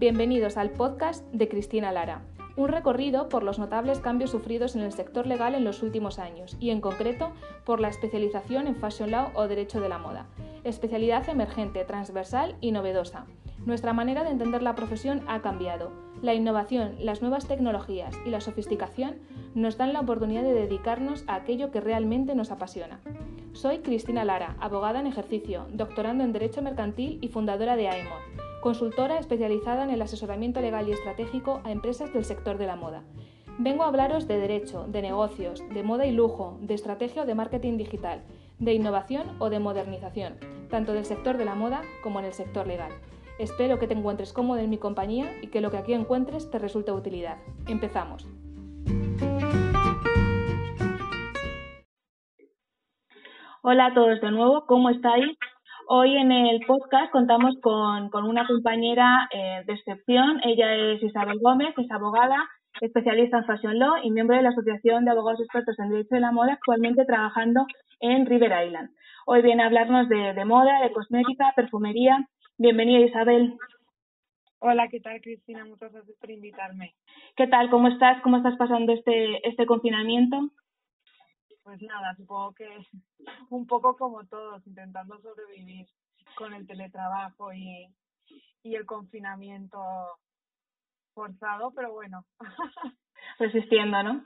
Bienvenidos al podcast de Cristina Lara, un recorrido por los notables cambios sufridos en el sector legal en los últimos años y en concreto por la especialización en Fashion Law o Derecho de la Moda, especialidad emergente, transversal y novedosa. Nuestra manera de entender la profesión ha cambiado. La innovación, las nuevas tecnologías y la sofisticación nos dan la oportunidad de dedicarnos a aquello que realmente nos apasiona. Soy Cristina Lara, abogada en ejercicio, doctorando en Derecho Mercantil y fundadora de AEMOD, consultora especializada en el asesoramiento legal y estratégico a empresas del sector de la moda. Vengo a hablaros de derecho, de negocios, de moda y lujo, de estrategia o de marketing digital, de innovación o de modernización, tanto del sector de la moda como en el sector legal. Espero que te encuentres cómodo en mi compañía y que lo que aquí encuentres te resulte de utilidad. Empezamos. Hola a todos de nuevo, ¿cómo estáis? Hoy en el podcast contamos con, una compañera eh, de excepción. Ella es Isabel Gómez, es abogada, especialista en Fashion Law y miembro de la Asociación de Abogados Expertos en Derecho de la Moda, actualmente trabajando en River Island. Hoy viene a hablarnos de, de moda, de cosmética, perfumería. Bienvenida Isabel. Hola, ¿qué tal Cristina? Muchas gracias por invitarme. ¿Qué tal? ¿Cómo estás? ¿Cómo estás pasando este, este confinamiento? Pues nada, supongo que un poco como todos, intentando sobrevivir con el teletrabajo y, y el confinamiento forzado, pero bueno. Resistiendo, ¿no?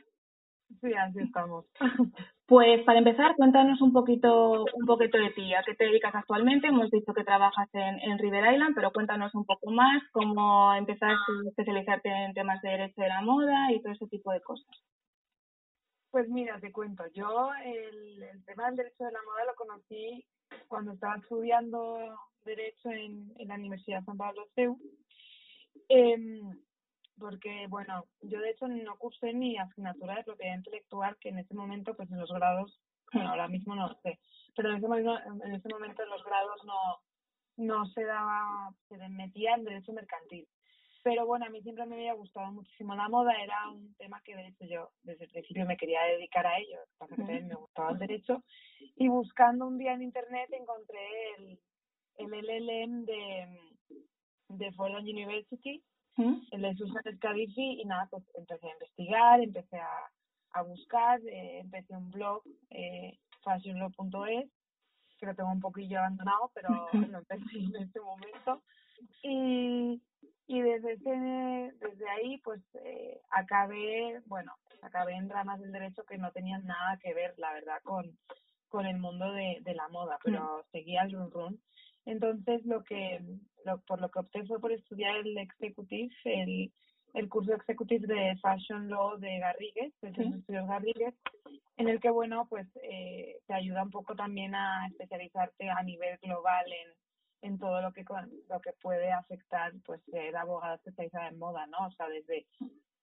Sí, así estamos. Pues para empezar, cuéntanos un poquito, un poquito de ti. ¿A qué te dedicas actualmente? Hemos dicho que trabajas en, en River Island, pero cuéntanos un poco más cómo empezaste a especializarte en temas de derecho de la moda y todo ese tipo de cosas. Pues mira, te cuento, yo el, tema del derecho de la moda lo conocí cuando estaba estudiando derecho en, la Universidad San Pablo CEU, em, porque bueno, yo de hecho no cursé ni asignatura de propiedad intelectual, que en ese momento pues en los grados, bueno, ahora mismo no sé, pero en ese, momento, en ese momento en los grados no, no se daba, se metía en derecho mercantil. Pero bueno, a mí siempre me había gustado muchísimo la moda, era un tema que de hecho yo desde el principio me quería dedicar a ello, para que me gustaba el derecho. Y buscando un día en internet encontré el, el LLM de, de Fordham University, el de Susan Scadifi, y nada, pues empecé a investigar, empecé a, a buscar, eh, empecé un blog, eh, fashionlaw.es, que lo tengo un poquillo abandonado, pero lo empecé en este momento. Y, y desde ese, desde ahí pues eh, acabé bueno acabé en ramas del derecho que no tenían nada que ver la verdad con con el mundo de, de la moda pero seguía el run run. Entonces lo que lo, por lo que opté fue por estudiar el executive el el curso executive de Fashion Law de Garrigues, de Estudios Garrigues, en el que, bueno, pues eh, te ayuda un poco también a especializarte a nivel global en, en todo lo que lo que puede afectar pues ser abogada especializada en moda no o sea desde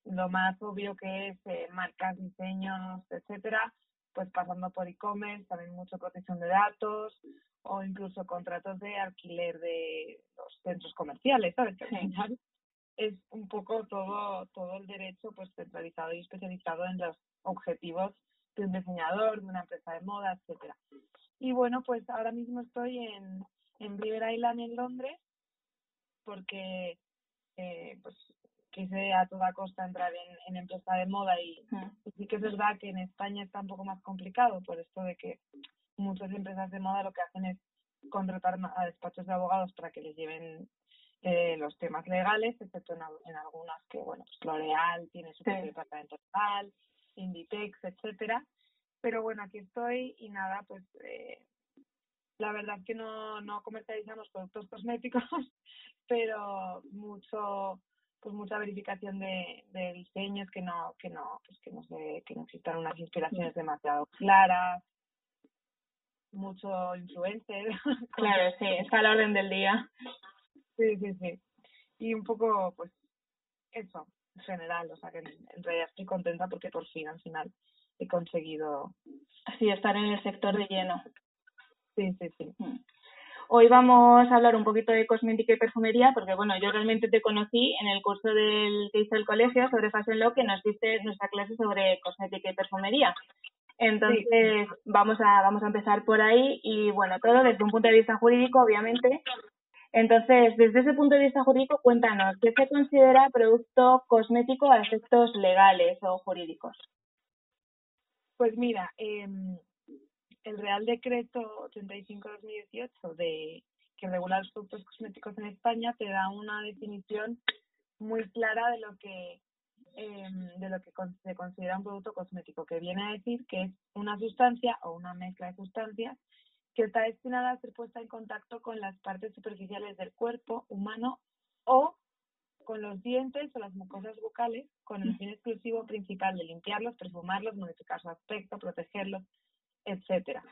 lo más obvio que es eh, marcas diseños etcétera pues pasando por e-commerce también mucho protección de datos o incluso contratos de alquiler de los centros comerciales sabes que es un poco todo todo el derecho pues centralizado y especializado en los objetivos de un diseñador de una empresa de moda etcétera. Y bueno pues ahora mismo estoy en en River Island en Londres porque eh, pues quise a toda costa entrar en, en empresa de moda y, sí que es verdad que en España está un poco más complicado por esto de que muchas empresas de moda lo que hacen es contratar a despachos de abogados para que les lleven eh, los temas legales, excepto en, algunas que, bueno, pues L'Oreal tiene su propio departamento legal, Inditex, etcétera. Pero bueno, aquí estoy y nada, pues eh, la verdad que no, no comercializamos productos cosméticos, pero mucho pues mucha verificación de, de diseños que no que no pues que no sé que no existan unas inspiraciones demasiado claras mucho influencer claro sí está la orden del día. Sí sí sí. Y un poco pues eso en general o sea que en realidad estoy contenta porque por fin al final he conseguido así estar en el sector de lleno Sí, sí, sí. Mm. Hoy vamos a hablar un poquito de cosmética y perfumería, porque bueno, yo realmente te conocí en el curso del que hice el colegio sobre Fashion Law, que nos diste nuestra clase sobre cosmética y perfumería. Entonces, vamos a vamos a empezar por ahí y bueno, todo desde un punto de vista jurídico, obviamente. Entonces, desde ese punto de vista jurídico, cuéntanos, ¿qué se considera producto cosmético a efectos legales o jurídicos? Pues mira, eh, el Real Decreto 85-2018 de que regula los productos cosméticos en España te da una definición muy clara de lo que em, de lo que se considera un producto cosmético, que viene a decir que es una sustancia o una mezcla de sustancias que está destinada a ser puesta en contacto con las partes superficiales del cuerpo humano o con los dientes o las mucosas bucales con el fin exclusivo principal de limpiarlos, perfumarlos, modificar su aspecto, protegerlos, etcétera.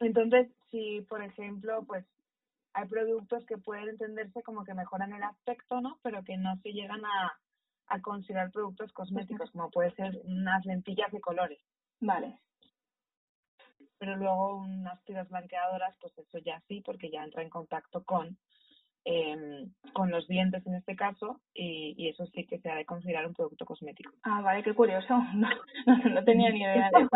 Entonces, si por ejemplo, pues hay productos que pueden entenderse como que mejoran el aspecto, ¿no? Pero que no se llegan a, a considerar productos cosméticos, como puede ser unas lentillas de colores. Vale. Pero luego unas tiras blanqueadoras, pues eso ya sí, porque ya entra en contacto con eh, con los dientes en este caso y, y, eso sí que se ha de considerar un producto cosmético. Ah, vale, qué curioso. No, no, no tenía ni idea de eso.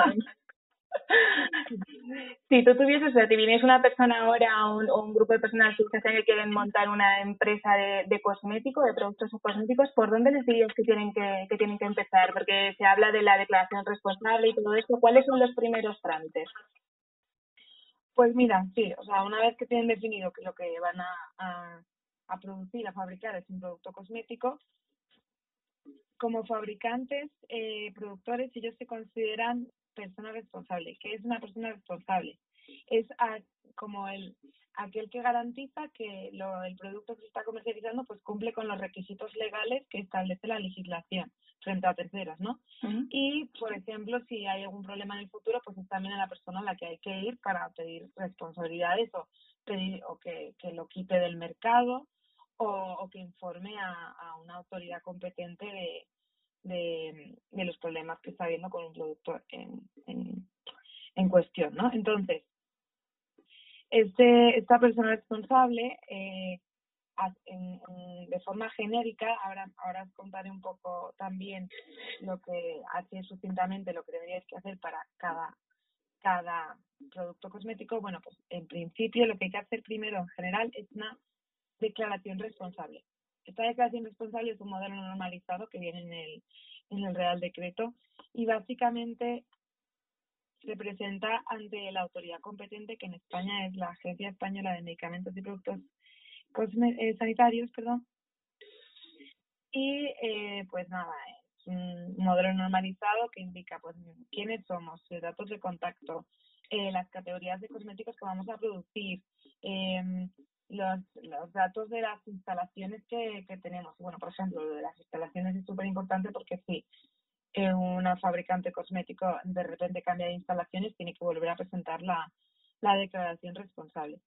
si tú tuvieses, o sea, si viniese una persona ahora o un, un, grupo de personas que quieren montar una empresa de, de cosméticos, de productos cosméticos, ¿por dónde les dirías que tienen que, que tienen que empezar? Porque se habla de la declaración responsable y todo esto. ¿Cuáles son los primeros trámites? Pues mira, sí, o sea, una vez que tienen definido que lo que van a, a, producir, a fabricar es un producto cosmético, como fabricantes, eh, productores, ellos se consideran persona responsable. ¿Qué es una persona responsable? Es a, como el aquel que garantiza que lo, el producto que se está comercializando pues cumple con los requisitos legales que establece la legislación frente a terceros, ¿no? Y, por ejemplo, si hay algún problema en el futuro, pues es también a la persona a la que hay que ir para pedir responsabilidades o pedir o que, que lo quite del mercado o, o que informe a, a una autoridad competente de, de, de los problemas que está habiendo con un producto en, en, en cuestión, ¿no? Entonces, este, esta persona responsable, eh, de forma genérica, ahora, ahora os contaré un poco también lo que, así sucintamente, lo que deberíais que hacer para cada, cada producto cosmético. Bueno, pues en principio lo que hay que hacer primero en general es una declaración responsable. Esta declaración responsable es un modelo normalizado que viene en el, en el Real Decreto y básicamente se presenta ante la autoridad competente, que en España es la Agencia Española de Medicamentos y Productos Cosme- eh, Sanitarios, perdón. Y eh, pues nada, es un modelo normalizado que indica pues quiénes somos, los datos de contacto, eh, las categorías de cosméticos que vamos a producir, eh, los, los datos de las instalaciones que, que tenemos. Bueno, por ejemplo, lo de las instalaciones es súper importante porque sí, que una fabricante cosmético de repente cambia de instalaciones, tiene que volver a presentar la, la declaración responsable.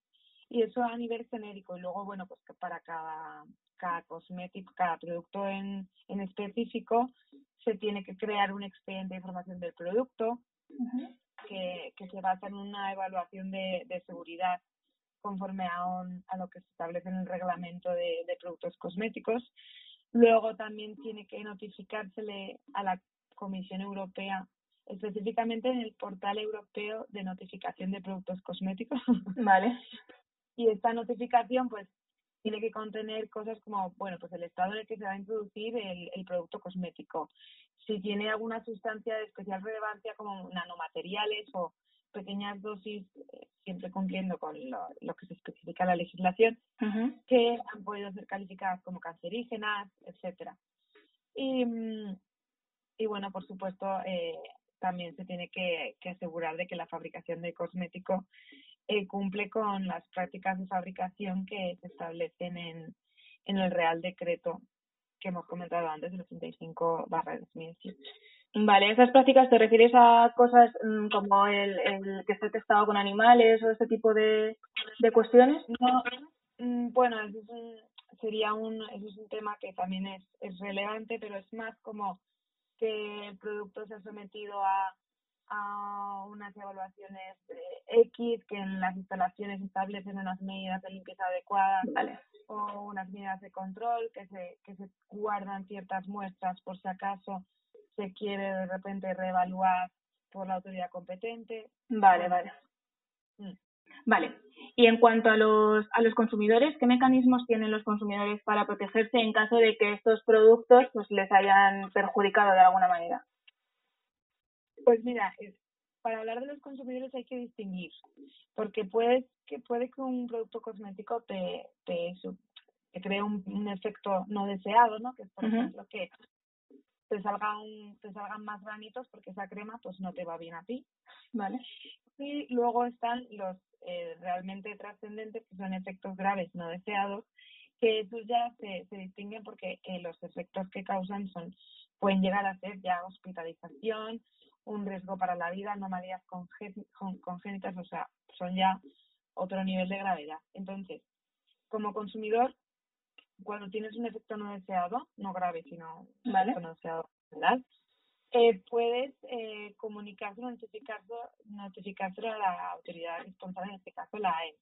Y eso a nivel genérico. Y luego, bueno, pues que para cada, cada cosmético, cada producto en, en específico, se tiene que crear un expediente de información del producto Ujú. que, que se basa en una evaluación de, de seguridad conforme a, un- a lo que se establece en el reglamento de, de productos cosméticos. Luego también tiene que notificársele a la Comisión Europea, específicamente en el portal europeo de notificación de productos cosméticos. Vale. y esta notificación, pues, tiene que contener cosas como, bueno, pues el estado en el que se va a introducir el, el producto cosmético. Si tiene alguna sustancia de especial relevancia como nanomateriales o pequeñas dosis, eh, siempre cumpliendo con lo, lo que se especifica en la legislación, Ujú. que han podido ser calificadas como cancerígenas, etcétera. Y, mm, y bueno, por supuesto, eh, también se tiene que, que asegurar de que la fabricación de cosmético eh, cumple con las prácticas de fabricación que se establecen en, en el Real Decreto que hemos comentado antes, el 85 barra 2007. Vale, esas prácticas te refieres a cosas mm, como el, el que esté testado con animales o este tipo de, de cuestiones. No, mm, bueno, eso es un, sería un, eso es un tema que también es, es relevante, pero es más como que el producto se ha sometido a, a unas evaluaciones X, que en las instalaciones establecen unas medidas de limpieza adecuadas Vale. o unas medidas de control, que se, que se guardan ciertas muestras por si acaso se quiere de repente reevaluar por la autoridad competente. Vale, vale. Mm. Vale. Y en cuanto a los, a los consumidores, ¿qué mecanismos tienen los consumidores para protegerse en caso de que estos productos pues, les hayan perjudicado de alguna manera? Pues mira, para hablar de los consumidores hay que distinguir, porque puede que, puede que un producto cosmético te, te, cree un, efecto no deseado, ¿no? Que es, por ejemplo, que te, salga un, te salgan más granitos porque esa crema pues no te va bien a ti, ¿vale? Y luego están los eh, realmente trascendentes, que son efectos graves no deseados, que esos ya se, se distinguen porque eh, los efectos que causan son pueden llegar a ser ya hospitalización, un riesgo para la vida, anomalías congénitas, o sea, son ya otro nivel de gravedad. Entonces, como consumidor, cuando tienes un efecto no deseado, no grave, sino ¿Vale? no deseado, ¿verdad? Eh, puedes eh, comunicárselo, notificárselo, notificárselo a la autoridad responsable, en este caso la AEM.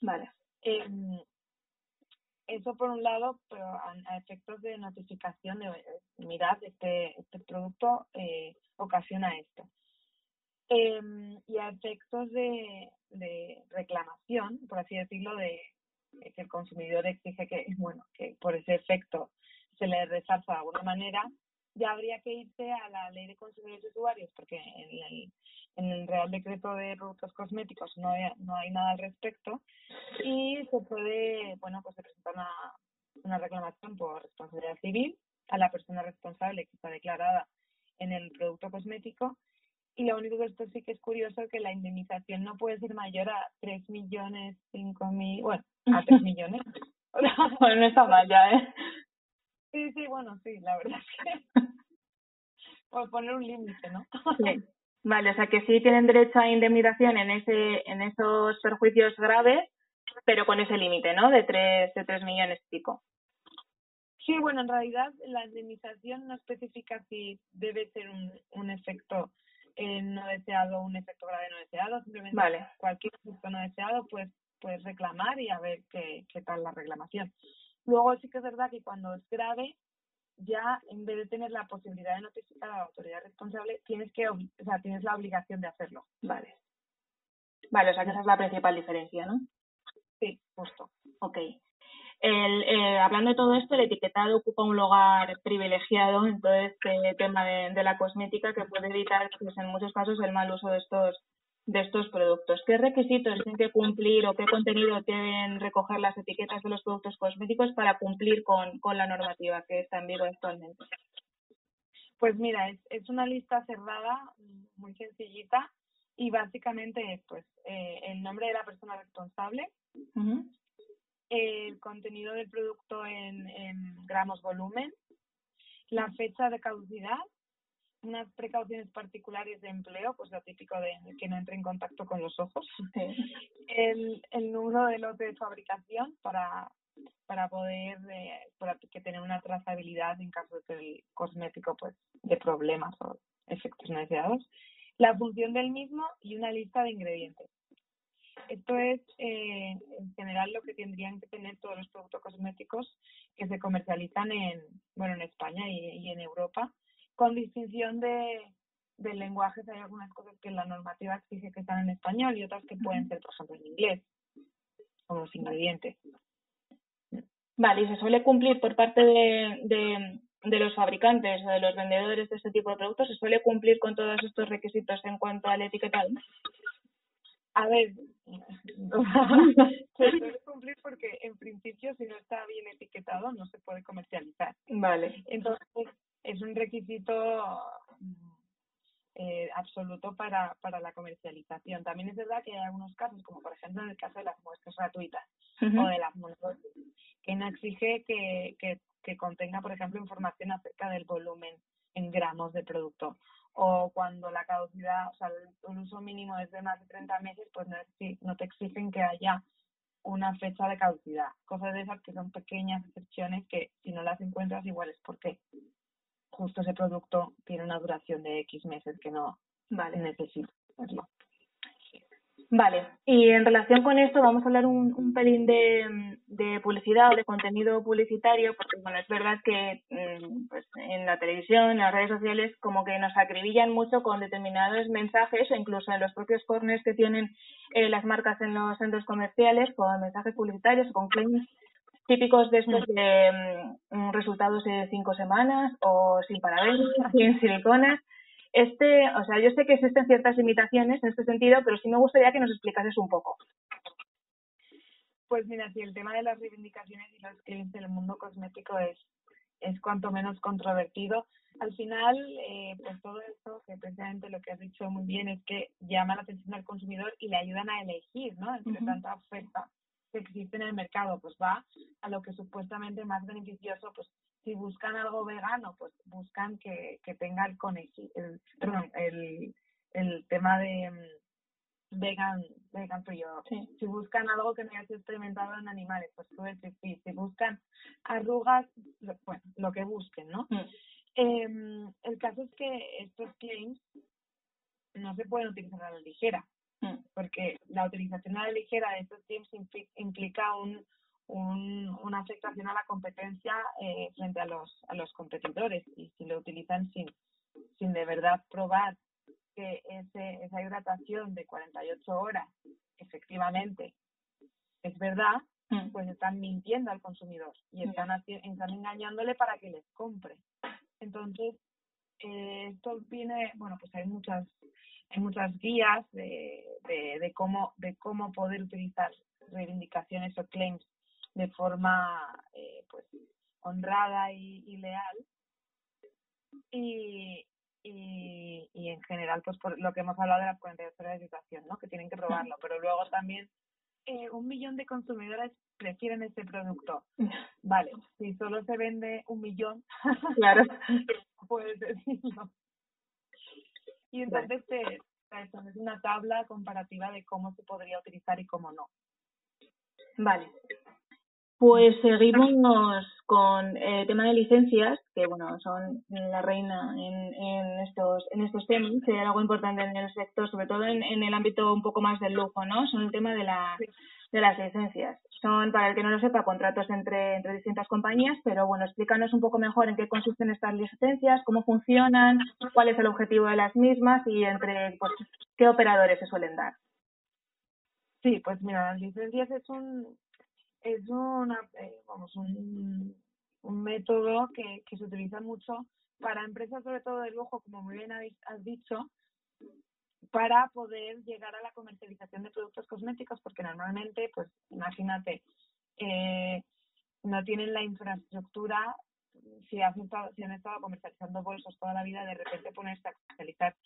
Vale. Eh, eso por un lado, pero a, efectos de notificación de eh, mirad, este, este producto eh, ocasiona esto. Eh, y a efectos de, de reclamación, por así decirlo, de, que el consumidor exige que, bueno, que por ese efecto se le resarza de alguna manera, ya habría que irse a la ley de consumidores y usuarios, porque en el, en el Real Decreto de Productos Cosméticos no hay, no hay nada al respecto y se puede, bueno, pues se presenta una, una reclamación por responsabilidad civil a la persona responsable que está declarada en el producto cosmético y lo único que esto sí que es curioso es que la indemnización no puede ser mayor a 3 millones, 5 mil, bueno, a 3 millones. bueno, no está mal ya, ¿eh? Sí, sí, bueno, sí, la verdad es que por poner un límite, ¿no? Sí. Vale, o sea que sí tienen derecho a indemnización en ese en esos perjuicios graves, pero con ese límite, ¿no? De tres de tres millones y pico. Sí, bueno, en realidad la indemnización no especifica si debe ser un, un efecto eh, no deseado o un efecto grave no deseado, simplemente vale. cualquier efecto no deseado pues puedes reclamar y a ver qué, qué tal la reclamación. Luego sí que es verdad que cuando es grave ya en vez de tener la posibilidad de notificar a la autoridad responsable, tienes que, o sea, tienes la obligación de hacerlo. Vale. Vale, o sea que esa es la principal diferencia, ¿no? Sí, justo. Ok. El, eh, hablando de todo esto, el etiquetado ocupa un lugar privilegiado en todo este tema de, de la cosmética que puede evitar, pues, en muchos casos, el mal uso de estos de estos productos. ¿Qué requisitos tienen que cumplir o qué contenido deben recoger las etiquetas de los productos cosméticos para cumplir con, con la normativa que está en vigor actualmente? Pues mira, es, es una lista cerrada, muy sencillita, y básicamente es pues eh, el nombre de la persona responsable, el contenido del producto en, en gramos volumen, la fecha de caducidad, unas precauciones particulares de empleo, pues lo típico de que no entre en contacto con los ojos. El, el número de lote de fabricación para, para poder eh, para que tener una trazabilidad en caso de que el cosmético pues de problemas o efectos no deseados. La función del mismo y una lista de ingredientes. Esto es eh, en general lo que tendrían que tener todos los productos cosméticos que se comercializan en bueno en España y, y en Europa con distinción de, de lenguajes, hay algunas cosas que la normativa exige que están en español y otras que pueden ser, por ejemplo, en inglés, como los ingredientes. Vale, y se suele cumplir por parte de, de, de, los fabricantes o de los vendedores de este tipo de productos, se suele cumplir con todos estos requisitos en cuanto al etiquetado. A ver, se suele cumplir porque en principio si no está bien etiquetado no se puede comercializar. Vale. Entonces, es un requisito mm, eh, absoluto para, para la comercialización. También es verdad que hay algunos casos, como por ejemplo en el caso de las muestras gratuitas o de las muestras, que no exige que, que, que contenga, por ejemplo, información acerca del volumen en gramos de producto. O cuando la caducidad, o sea, el uso mínimo es de más de 30 meses, pues no, no te exigen que haya una fecha de caducidad. Cosas de esas que son pequeñas excepciones que si no las encuentras igual es porque justo ese producto tiene una duración de X meses que no vale. necesito. Vale, y en relación con esto vamos a hablar un, un pelín de, de, publicidad o de contenido publicitario, porque bueno, es verdad que mm, pues, en la televisión, en las redes sociales, como que nos acribillan mucho con determinados mensajes o incluso en los propios corners que tienen eh, las marcas en los centros comerciales con mensajes publicitarios o con claims típicos de estos de mm, resultados de cinco semanas o sin parabenos, sin siliconas. Este, o sea, yo sé que existen ciertas limitaciones en este sentido, pero sí me gustaría que nos explicases un poco. Pues mira, si el tema de las reivindicaciones y los clientes en el mundo cosmético es, es cuanto menos controvertido. Al final, eh, pues todo esto, que precisamente lo que has dicho muy bien, es que llama la atención al consumidor y le ayudan a elegir, ¿no? Entre tanta oferta que existe en el mercado, pues va a lo que supuestamente más beneficioso, pues si buscan algo vegano, pues buscan que, que tenga el, el, perdón, el, el tema de mm, vegan, vegan Si buscan algo que no haya sido experimentado en animales, pues tú decir sí. Si buscan arrugas, bueno, lo que busquen, ¿no? Mm. Eh, el caso es que estos claims no se pueden utilizar a la ligera. Porque la utilización a la ligera de estos teams implica un, un, una afectación a la competencia eh, frente a los, a los competidores y si lo utilizan sin, sin de verdad probar que ese, esa hidratación de 48 horas efectivamente es verdad, mm. pues están mintiendo al consumidor y mm. están, están engañándole para que les compre. Entonces, eh, esto viene, bueno, pues hay muchas hay muchas guías de, de, cómo de cómo poder utilizar reivindicaciones o claims de forma eh, pues honrada y, leal. Y, y, y, en general pues por lo que hemos hablado de las 48 horas de situación ¿no? que tienen que probarlo pero luego también eh, un millón de consumidores prefieren este producto. Vale si solo se vende un millón claro. puedes decirlo y entonces te, es una tabla comparativa de cómo se podría utilizar y cómo no. Vale. Pues seguimos con el tema de licencias, que bueno, son la reina en, en estos en estos temas, sería algo importante en el sector, sobre todo en, en el ámbito un poco más del lujo, ¿no? Son el tema de la de las licencias. Son, para el que no lo sepa, contratos entre, entre distintas compañías, pero bueno, explícanos un poco mejor en qué consisten estas licencias, cómo funcionan, cuál es el objetivo de las mismas y entre pues, qué operadores se suelen dar. Sí, pues mira, las licencias es un es una, eh, vamos, un, un método que, que se utiliza mucho para empresas sobre todo de lujo, como muy bien has dicho, para poder llegar a la comercialización de productos cosméticos, porque normalmente, pues imagínate, eh, no tienen la infraestructura, si, has estado, si han estado comercializando bolsos toda la vida, de repente ponerse a comercializar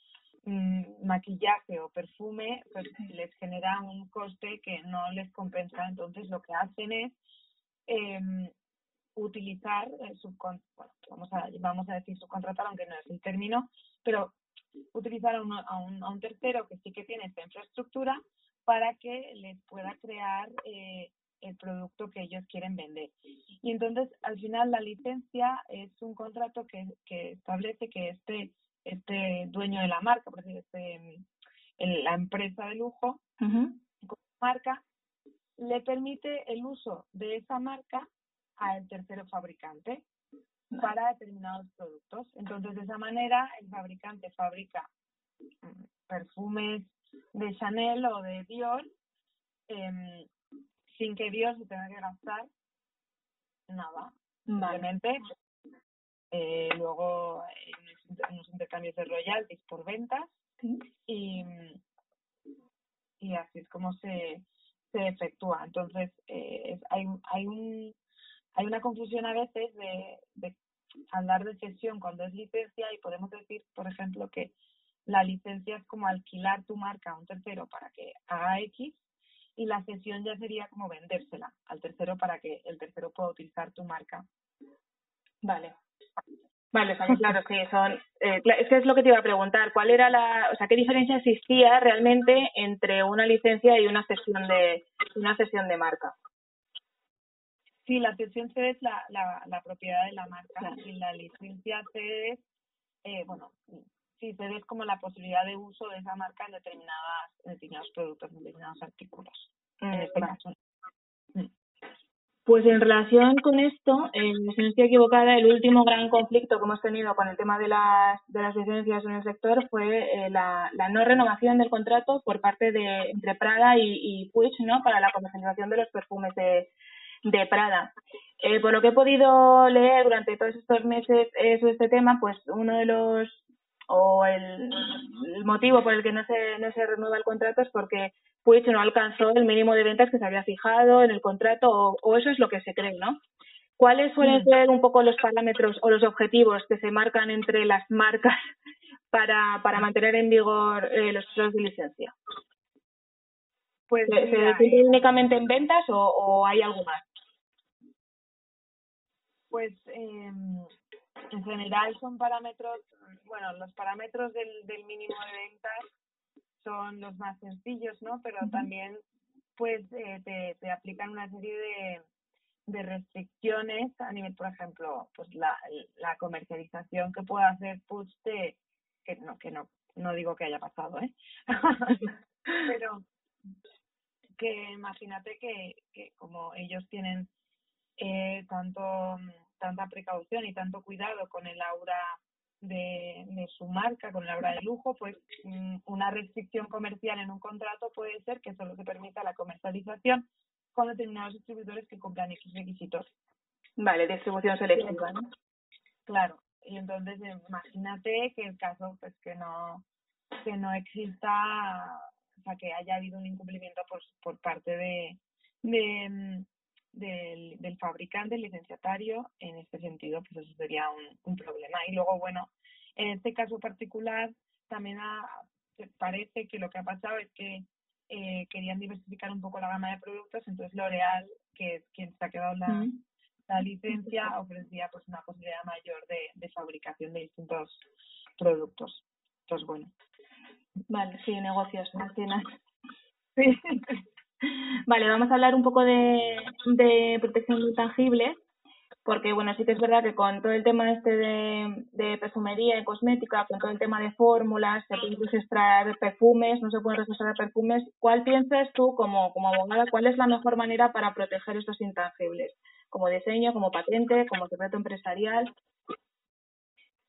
mm, maquillaje o perfume, pues les genera un coste que no les compensa. Entonces, lo que hacen es eh, utilizar, eh, bueno, vamos a, vamos a decir subcontratar, aunque no es el término, pero utilizar a un, a, un, a un tercero que sí que tiene esta infraestructura para que les pueda crear eh, el producto que ellos quieren vender. Y entonces, al final, la licencia es un contrato que, que establece que este, este dueño de la marca, por decir, este, la empresa de lujo, con marca, le permite el uso de esa marca al tercero fabricante para determinados productos. Entonces, de esa manera, el fabricante fabrica mm, perfumes de Chanel o de Dior eh, sin que Dior se tenga que gastar nada. Simplemente, eh, luego en unos intercambios de royalties por ventas y, y así es como se, se efectúa. Entonces, eh, hay, hay un hay una confusión a veces de, de hablar de cesión cuando es licencia y podemos decir, por ejemplo, que la licencia es como alquilar tu marca a un tercero para que haga X y la cesión ya sería como vendérsela al tercero para que el tercero pueda utilizar tu marca. Vale. Vale, claro, sí, son. Eh, es que es lo que te iba a preguntar. ¿Cuál era la, o sea, qué diferencia existía realmente entre una licencia y una cesión de, una cesión de marca? Sí, la cesión C es la, la, la propiedad de la marca y la licencia C es, eh, bueno, si cedes como la posibilidad de uso de esa marca en determinadas, determinados productos, en determinados artículos. en mm, este caso. Mm. Pues en relación con esto, eh, si no estoy equivocada, el último gran conflicto que hemos tenido con el tema de las, de las licencias en el sector fue eh, la, la, no renovación del contrato por parte de entre Prada y, y Puig, ¿no? Para la comercialización de los perfumes de, de Prada. Eh, por lo que he podido leer durante todos estos meses eh, sobre este tema, pues uno de los o el, motivo por el que no se, no se renueva el contrato es porque Puig no alcanzó el mínimo de ventas que se había fijado en el contrato o, eso es lo que se cree, ¿no? ¿Cuáles suelen mm. ser un poco los parámetros o los objetivos que se marcan entre las marcas para, para mantener en vigor eh, los usos de licencia? Pues ¿Se, ¿se únicamente en ventas o, o hay algo más? Pues eh, en general son parámetros, bueno, los parámetros del, del mínimo de ventas son los más sencillos, ¿no? Pero también pues eh, te, te aplican una serie de, de restricciones a nivel, por ejemplo, pues la, la comercialización que pueda hacer Push de, que no, que no, no digo que haya pasado, ¿eh? Pero que imagínate que, que como ellos tienen eh, tanto tanta precaución y tanto cuidado con el aura de, de, su marca, con el aura de lujo, pues mm, una restricción comercial en un contrato puede ser que solo se permita la comercialización con determinados distribuidores que cumplan esos requisitos. Vale, distribución selectiva, ¿no? Claro, y entonces imagínate que el caso pues que no que no exista o sea que haya habido un incumplimiento por por parte de de, mm, del, del fabricante, el licenciatario, en este sentido, pues eso sería un, un problema. Y luego, bueno, en este caso particular, también parece que lo que ha pasado es que eh, querían diversificar un poco la gama de productos, entonces L'Oreal, que es quien se ha quedado la, la licencia, ofrecía pues una posibilidad mayor de, de fabricación de distintos productos. Entonces, bueno. Vale, sí, negocios, final. Sí. Vale, vamos a hablar un poco de, de protección de intangibles, porque bueno, sí que es verdad que con todo el tema este de, perfumería y cosmética, con todo el tema de fórmulas, se pueden extraer perfumes, no se pueden registrar perfumes, ¿cuál piensas tú como, como abogada, cuál es la mejor manera para proteger estos intangibles? Como diseño, como patente, como secreto empresarial.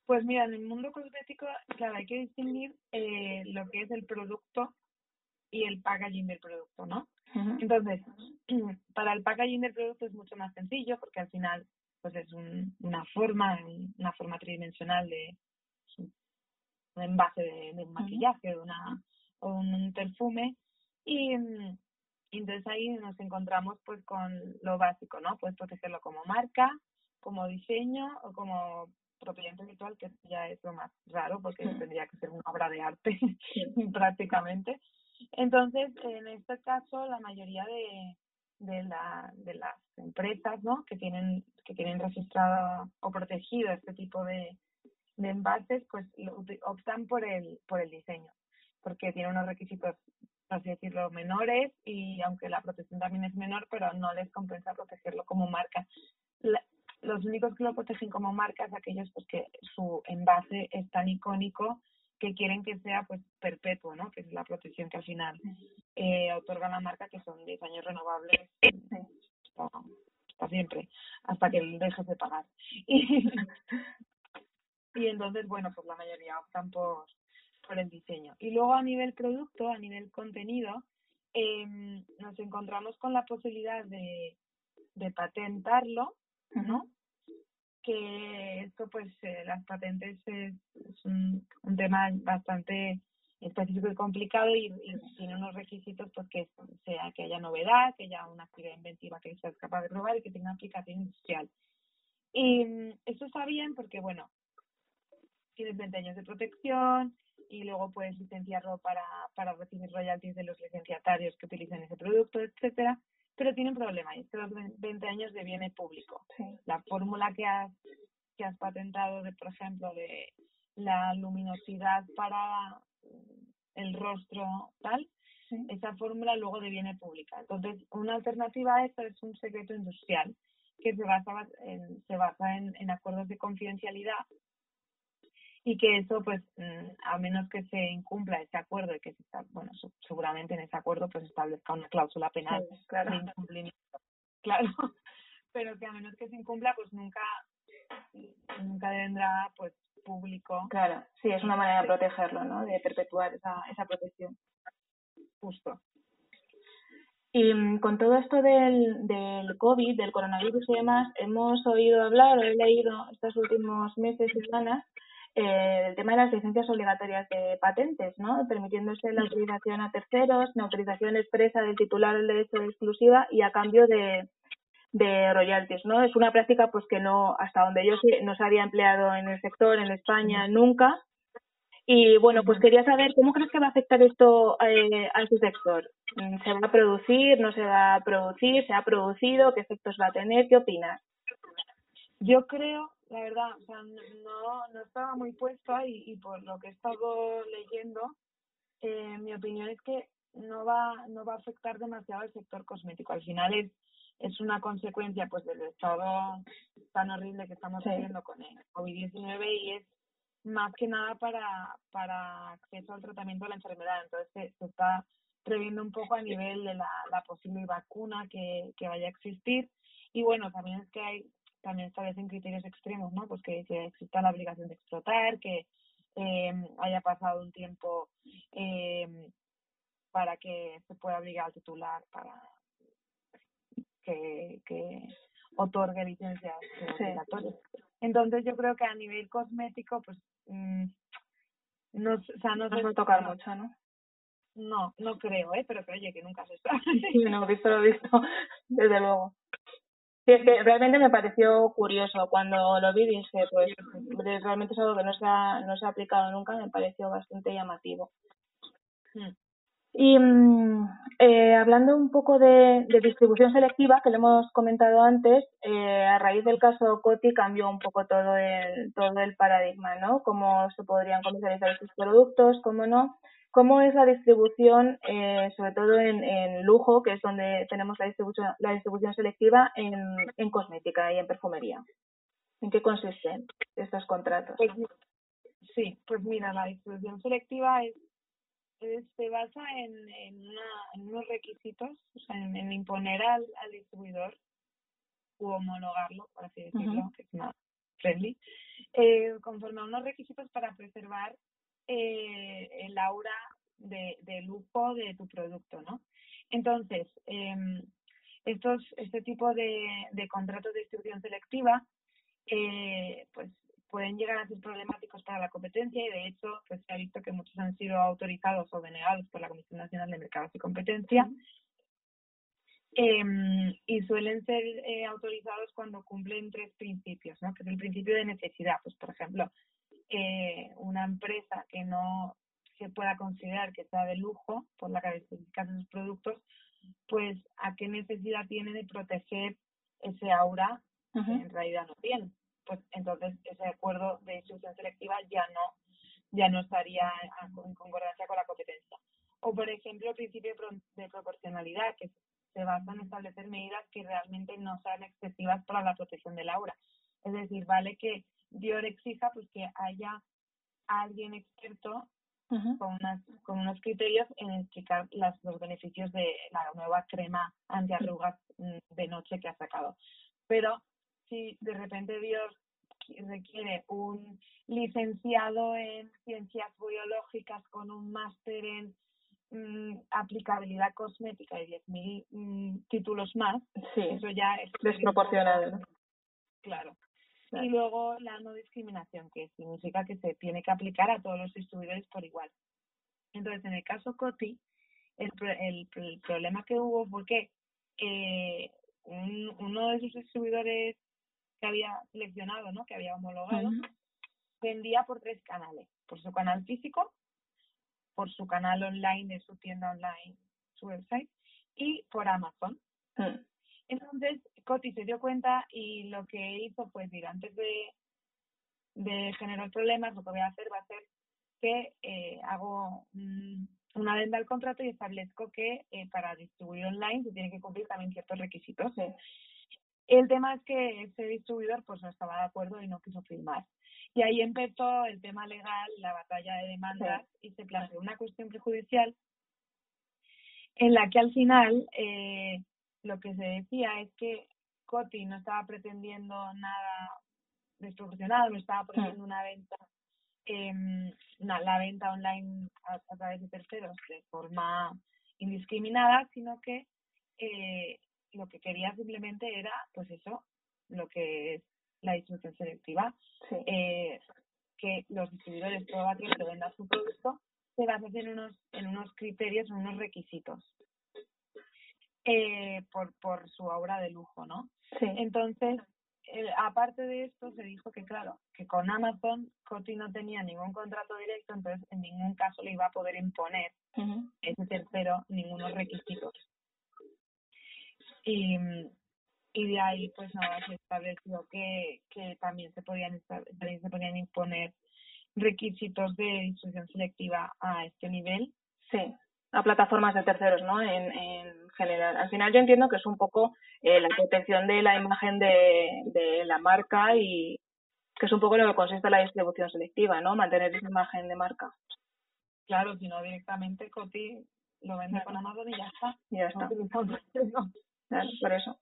Pues mira, en el mundo cosmético, claro, hay que distinguir eh, lo que es el producto y el packaging del producto, ¿no? Entonces, para el packaging del producto es mucho más sencillo porque al final pues es un, una forma, una forma tridimensional de un envase de, un maquillaje de una, o un perfume y, entonces ahí nos encontramos pues con lo básico, ¿no? Puedes protegerlo como marca, como diseño o como propiedad intelectual, que ya es lo más raro porque tendría que ser una obra de arte prácticamente. Entonces, en este caso, la mayoría de, de, la, de las empresas ¿no? que tienen que tienen registrado o protegido este tipo de, de envases, pues optan por el, por el diseño, porque tiene unos requisitos, así decirlo, menores y aunque la protección también es menor, pero no les compensa protegerlo como marca. los únicos que lo protegen como marca es aquellos pues, que su envase es tan icónico que quieren que sea pues perpetuo, ¿no? Que es la protección que al final eh, otorga la marca, que son 10 años renovables hasta, siempre, hasta que dejes de pagar. Y, entonces, bueno, pues la mayoría optan por, por el diseño. Y luego a nivel producto, a nivel contenido, eh, nos encontramos con la posibilidad de, de patentarlo, ¿no? Que esto pues eh, las patentes es, un, tema bastante específico y complicado y, tiene unos requisitos pues que sea que haya novedad, que haya una actividad inventiva que sea capaz de probar y que tenga aplicación industrial. Y mm, eso está bien porque bueno, tienes 20 años de protección y luego puedes licenciarlo para, para recibir royalties de los licenciatarios que utilicen ese producto, etcétera pero tiene un problema y es que los 20 años de público. La fórmula que has, que has patentado, de por ejemplo, de la luminosidad para el rostro tal, esa fórmula luego deviene pública. Entonces, una alternativa a esto es un secreto industrial que se basa en, se basa en, en acuerdos de confidencialidad y que eso, pues, mm, a menos que se incumpla ese acuerdo y que se está, bueno, seguramente en ese acuerdo pues establezca una cláusula penal claro. de incumplimiento. Claro, pero que a menos que se incumpla, pues nunca, nunca vendrá, pues, público. Claro, sí, es una manera de protegerlo, ¿no? De perpetuar esa, esa protección. Justo. Y mm, con todo esto del, del COVID, del coronavirus y demás, hemos oído hablar o he leído estos últimos meses y semanas eh, del tema de las licencias obligatorias de patentes, ¿no? Permitiéndose la utilización a terceros, la autorización expresa del titular del derecho de exclusiva y a cambio de, de royalties, ¿no? Es una práctica pues que no, hasta donde yo sé, no se había empleado en el sector, en España, nunca. Y bueno, pues quería saber cómo crees que va a afectar esto eh, a su sector. ¿Se va a producir? ¿No se va a producir? ¿Se ha producido? ¿Qué efectos va a tener? ¿Qué opinas? Yo creo, la verdad, o sea, no, no estaba muy puesta y, y por lo que he estado leyendo, eh, mi opinión es que no va, no va a afectar demasiado al sector cosmético. Al final es es una consecuencia pues del estado tan horrible que estamos viviendo con el COVID-19 y es más que nada para, para acceso al tratamiento de la enfermedad. Entonces se, está previendo un poco a nivel de la, la posible vacuna que, que vaya a existir. Y bueno, también es que hay, también establecen criterios extremos, ¿no? Pues que, que exista la obligación de explotar, que eh, haya pasado un tiempo eh, para que se pueda obligar al titular para que, que otorgue licencias obligatorias. Entonces yo creo que a nivel cosmético, pues, mm, no, o sea, no, no se tocar mucho, ¿no? No, no creo, ¿eh? Pero que oye, que nunca se sabe. Sí, no, visto lo visto, desde luego. Sí, es que realmente me pareció curioso cuando lo vi, dije, pues realmente es algo que no se ha, no se ha aplicado nunca, me pareció bastante llamativo. Hmm. Y mm, eh, hablando un poco de, distribución selectiva, que lo hemos comentado antes, eh, a raíz del caso Coti cambió un poco todo el, todo el paradigma, ¿no? Cómo se podrían comercializar estos productos, cómo no. ¿Cómo es la distribución, eh, sobre todo en, en, lujo, que es donde tenemos la distribución, la distribución selectiva en, en cosmética y en perfumería? ¿En qué consisten estos contratos? Pues, sí, pues mira, la distribución selectiva es se basa en, en, en unos requisitos, o sea, en, imponer al, al, distribuidor u homologarlo, por así decirlo, que es más friendly, eh, conforme a unos requisitos para preservar eh, el aura de, de, lujo de tu producto, ¿no? Entonces, eh, estos, este tipo de, de contratos de distribución selectiva, eh, pues pueden llegar a ser problemáticos para la competencia y de hecho pues se ha visto que muchos han sido autorizados o denegados por la Comisión Nacional de Mercados y Competencia em, y suelen ser eh, autorizados cuando cumplen tres principios, ¿no? que es el principio de necesidad. Pues por ejemplo, eh, una empresa que no se pueda considerar que sea de lujo por la característica de sus productos, pues a qué necesidad tiene de proteger ese aura que en realidad no tiene pues entonces ese acuerdo de distribución selectiva ya no ya no estaría en concordancia con la competencia. O, por ejemplo, el principio de proporcionalidad, que se basa en establecer medidas que realmente no sean excesivas para la protección del aura. Es decir, vale que Dior exija pues que haya alguien experto con, unas, con unos criterios en explicar las, los beneficios de la nueva crema antiarrugas mm, de noche que ha sacado. Pero si de repente Dios requiere un licenciado en ciencias biológicas con un máster en mm, aplicabilidad cosmética y 10.000 mm, títulos más, eso ya es desproporcionado. Claro. Y luego la no discriminación, que significa que se tiene que aplicar a todos los distribuidores por igual. Entonces, en el caso COTI, el, el, problema que hubo fue que eh, uno de sus distribuidores que había seleccionado, ¿no? que había homologado, vendía por tres canales. Por su canal físico, por su canal online de su tienda online, su website, y por Amazon. Entonces, Coti se dio cuenta y lo que hizo fue, decir, antes de, de generar problemas, lo que voy a hacer va a ser que eh, hago una venda al contrato y establezco que eh, para distribuir online se tienen que cumplir también ciertos requisitos. El tema es que ese distribuidor pues no estaba de acuerdo y no quiso firmar. Y ahí empezó el tema legal, la batalla de demandas y se planteó una cuestión prejudicial en la que al final eh, lo que se decía es que Coti no estaba pretendiendo nada desproporcionado, no estaba poniendo una venta, eh, la venta online a, través de terceros de forma indiscriminada, sino que eh, lo que quería simplemente era, pues eso, lo que es la distribución selectiva, eh, que los distribuidores todo aquel que venda su producto se basen en unos, en unos criterios, en unos requisitos. Eh, por, por su obra de lujo, ¿no? Sí. Entonces, aparte de esto, se dijo que, claro, que con Amazon Coti no tenía ningún contrato directo, entonces en ningún caso le iba a poder imponer ese tercero ningunos requisitos. Y, y de ahí, pues nada, se estableció que, que también se podían, también se podían imponer requisitos de distribución selectiva a este nivel. Sí a plataformas de terceros, ¿no? En, en general. Al final yo entiendo que es un poco eh, la protección de la imagen de, de la marca y que es un poco lo que consiste la distribución selectiva, ¿no? Mantener esa imagen de marca. Claro, si no directamente Coti lo vende con Amazon y ya está. Ya está. Claro, por eso.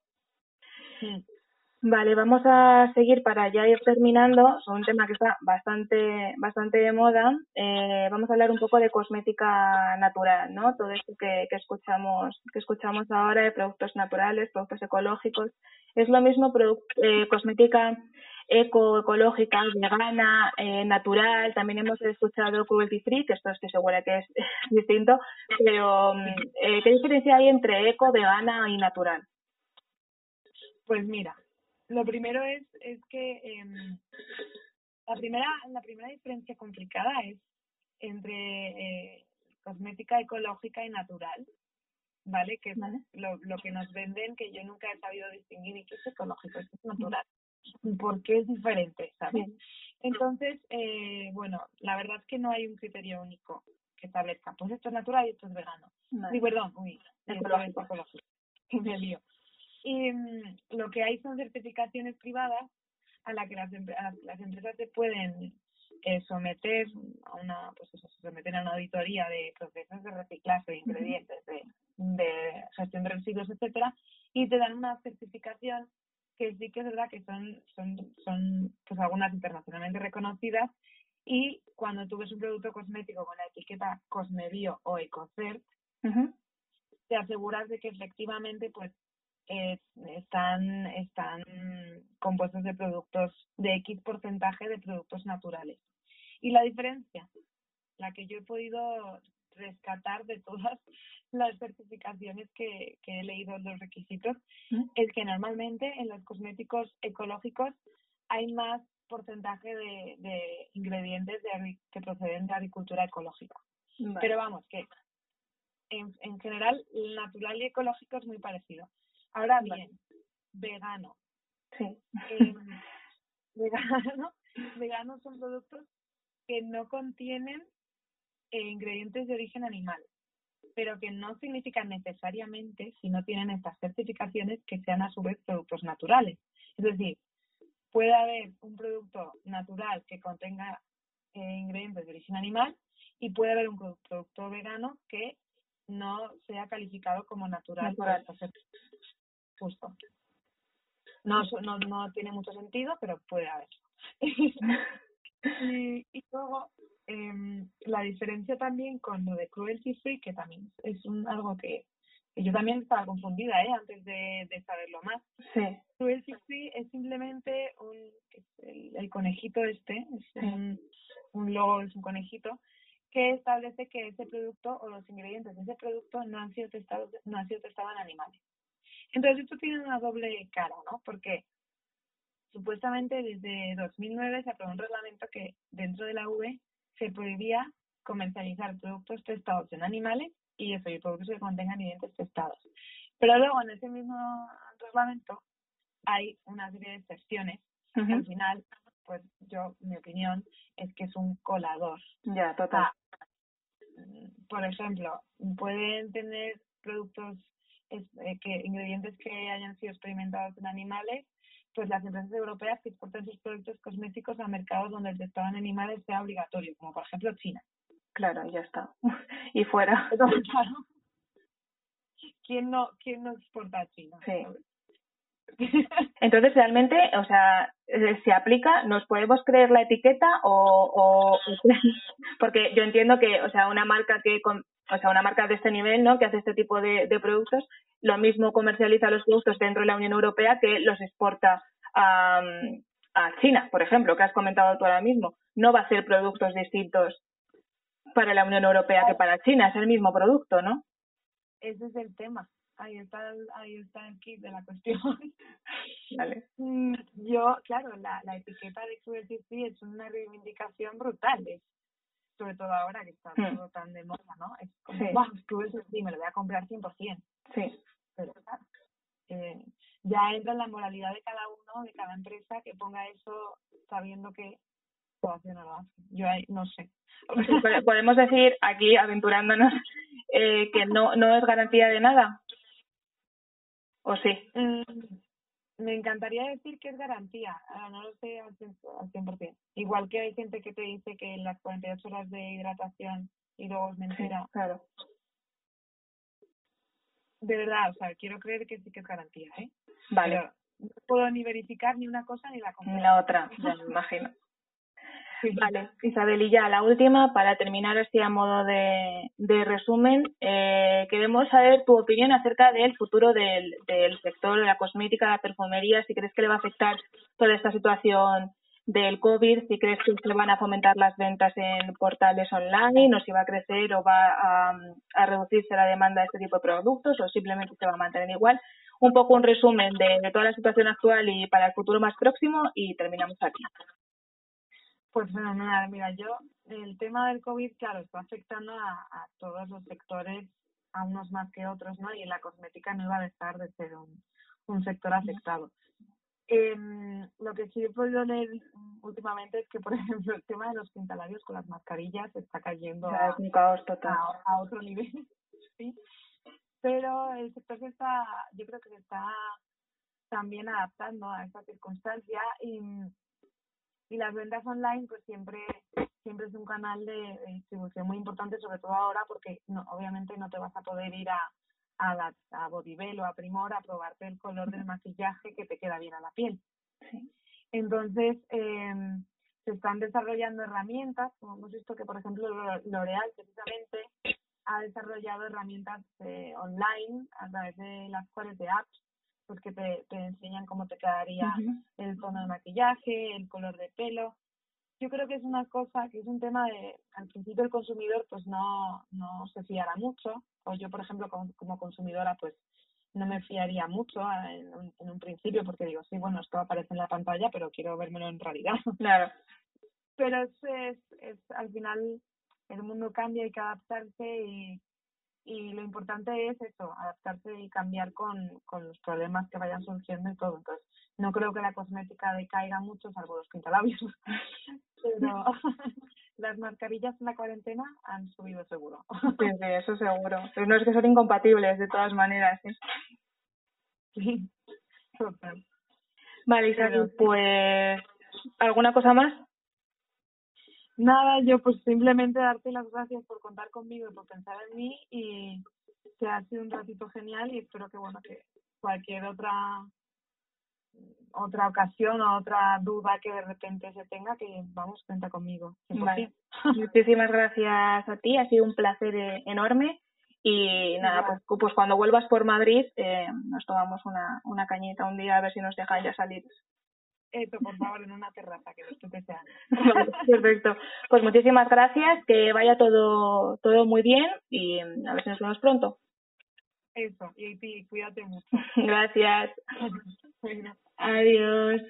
Vale, vamos a seguir para ya ir terminando. Es un tema que está bastante, bastante de moda. Eh, vamos a hablar un poco de cosmética natural, ¿no? Todo esto que, que escuchamos, que escuchamos ahora de productos naturales, productos ecológicos. Es lo mismo eh, cosmética eco, ecológica, vegana, eh, natural. También hemos escuchado cruelty free, que esto estoy segura que es distinto. Pero, eh, ¿qué diferencia hay entre eco, vegana y natural? Pues mira, lo primero es, es que eh, la primera la primera diferencia complicada es entre eh, cosmética ecológica y natural, ¿vale? Que es Lo, lo que nos venden que yo nunca he sabido distinguir y que es ecológico, es natural. ¿Por qué es diferente, sabes? Entonces, eh, bueno, la verdad es que no hay un criterio único que establezca, pues esto es natural y esto es vegano. Sí, perdón, uy, ecológico. ecológico. Me lío. Y mm, lo que hay son certificaciones privadas a las que las, las empresas se pueden eh, someter a una pues eso, someten a una auditoría de procesos de reciclaje de ingredientes de, de gestión de residuos etcétera y te dan una certificación que sí que es verdad que son son son pues algunas internacionalmente reconocidas y cuando tú ves un producto cosmético con la etiqueta Cosmebio o Ecocert te aseguras de que efectivamente pues eh, están, están compuestos de productos, de X porcentaje de productos naturales. Y la diferencia, la que yo he podido rescatar de todas las certificaciones que, que he leído los requisitos, es que normalmente en los cosméticos ecológicos hay más porcentaje de, de ingredientes de, que proceden de agricultura ecológica. Pero vamos, que en, en general, natural y ecológico es muy parecido. Ahora bien, vegano. Sí. Eh, vegano, veganos son productos que no contienen eh, ingredientes de origen animal, pero que no significan necesariamente, si no tienen estas certificaciones, que sean a su vez productos naturales. Es decir, puede haber un producto natural que contenga eh, ingredientes de origen animal y puede haber un producto vegano que no sea calificado como natural. natural justo. No, no, no tiene mucho sentido, pero puede haber. y, y luego, eh, la diferencia también con lo de cruelty free, que también es un, algo que, yo también estaba confundida ¿eh? antes de, de saberlo más. Sí. Cruelty free es simplemente un, el, el conejito este, es un, un logo, es un conejito, que establece que ese producto o los ingredientes de ese producto no han sido testados, no han sido testados en animales. Entonces esto tiene una doble cara, ¿no? Porque supuestamente desde 2009 se aprobó un reglamento que dentro de la UE se prohibía comercializar productos testados en animales y eso, y productos que contengan ingredientes testados. Pero luego en ese mismo reglamento hay una serie de excepciones que al final, pues yo, mi opinión es que es un colador. Ya, total. por ejemplo, pueden tener productos es, eh, que ingredientes que hayan sido experimentados en animales, pues las empresas europeas que exporten sus productos cosméticos a mercados donde el testado en animales sea obligatorio, como por ejemplo China. Claro, ya está. y fuera. ¿Quién no, quién no exporta a China? Sí. Entonces, realmente, o sea, eh, se aplica, ¿nos podemos creer la etiqueta o, o, porque yo entiendo que, o sea, una marca que, con, o sea, una marca de este nivel, ¿no? Que hace este tipo de, de productos, lo mismo comercializa los productos dentro de la Unión Europea que los exporta a, a China, por ejemplo, que has comentado tú ahora mismo. No va a ser productos distintos para la Unión Europea que para China, es el mismo producto, ¿no? Ese es el tema ahí está el, ahí está el kit de la cuestión. Mm, yo, claro, la, la etiqueta de Free es una reivindicación brutal, sobre todo ahora que está hmm. todo tan de moda, ¿no? Es como, sí. wow, Cruelty Free, me lo voy a comprar 100%. Sí. Pero claro, eh, ya entra en la moralidad de cada uno, de cada empresa que ponga eso sabiendo que lo hace o no lo hace. Yo ahí no sé. Podemos decir aquí, aventurándonos, eh, que no, no es garantía de nada. ¿O sí? Mm, me encantaría decir que es garantía, ah, no lo sé al 100%. Igual que hay gente que te dice que las 48 horas de hidratación y luego es mentira. claro. De verdad, o sea, quiero creer que sí que es garantía, ¿eh? Vale. no puedo ni verificar ni una cosa ni la Ni la otra, ya me imagino. Vale, Isabel, y ya la última, para terminar así a modo de, resumen, eh, queremos saber tu opinión acerca del futuro del, del sector de la cosmética, la perfumería, si crees que le va a afectar toda esta situación del COVID, si crees que se van a fomentar las ventas en portales online o si va a crecer o va a, reducirse la demanda de este tipo de productos o simplemente se va a mantener igual. Un poco un resumen de toda la situación actual y para el futuro más próximo y terminamos aquí. Pues fenomenal. Mira, yo, el tema del COVID, claro, está afectando a, a todos los sectores, a unos más que otros, ¿no? Y la cosmética no iba a dejar de ser un, un sector afectado. Eh, lo que sí he podido leer últimamente es que, por ejemplo, el tema de los pintalabios con las mascarillas está cayendo a, un caos total. A, a, otro nivel, ¿sí? Pero el sector se está, yo creo que se está también adaptando a esta circunstancia y y las ventas online pues siempre siempre es un canal de, distribución muy importante sobre todo ahora porque no, obviamente no te vas a poder ir a a, la, a Bodybell o a Primor a probarte el color del maquillaje que te queda bien a la piel. Entonces eh, se están desarrollando herramientas como hemos visto que por ejemplo L'Oreal precisamente ha desarrollado herramientas eh, online a través de las cuales de apps pues que te, te enseñan cómo te quedaría el tono de maquillaje, el color de pelo. Yo creo que es una cosa, que es un tema de, al principio el consumidor pues no, no se fiará mucho, o yo por ejemplo como, como consumidora pues no me fiaría mucho en un, en un principio porque digo, sí, bueno, esto aparece en la pantalla, pero quiero vérmelo en realidad. Claro. Pero es, es, es al final el mundo cambia, hay que adaptarse y, y lo importante es eso, adaptarse y cambiar con, con los problemas que vayan surgiendo y todo. Entonces, no creo que la cosmética decaiga mucho, salvo los pintalabios, pero las mascarillas en la cuarentena han subido seguro. Sí, sí, eso seguro. Pero no es que son incompatibles de todas maneras. ¿eh? Sí, total. Vale, Isabel, pues, ¿alguna cosa más? Nada, yo pues simplemente darte las gracias por contar conmigo y por pensar en mí y que ha sido un ratito genial y espero que bueno que cualquier otra otra ocasión o otra duda que de repente se tenga que vamos cuenta conmigo vale. muchísimas gracias a ti ha sido un placer eh, enorme y nada pues, pues cuando vuelvas por Madrid eh, nos tomamos una una cañita un día a ver si nos dejan ya salir eso, por favor, en una terraza, que esto que sea. Perfecto. Pues muchísimas gracias, que vaya todo, todo muy bien y a ver si nos vemos pronto. Eso, y, y cuídate mucho. Gracias. Adiós.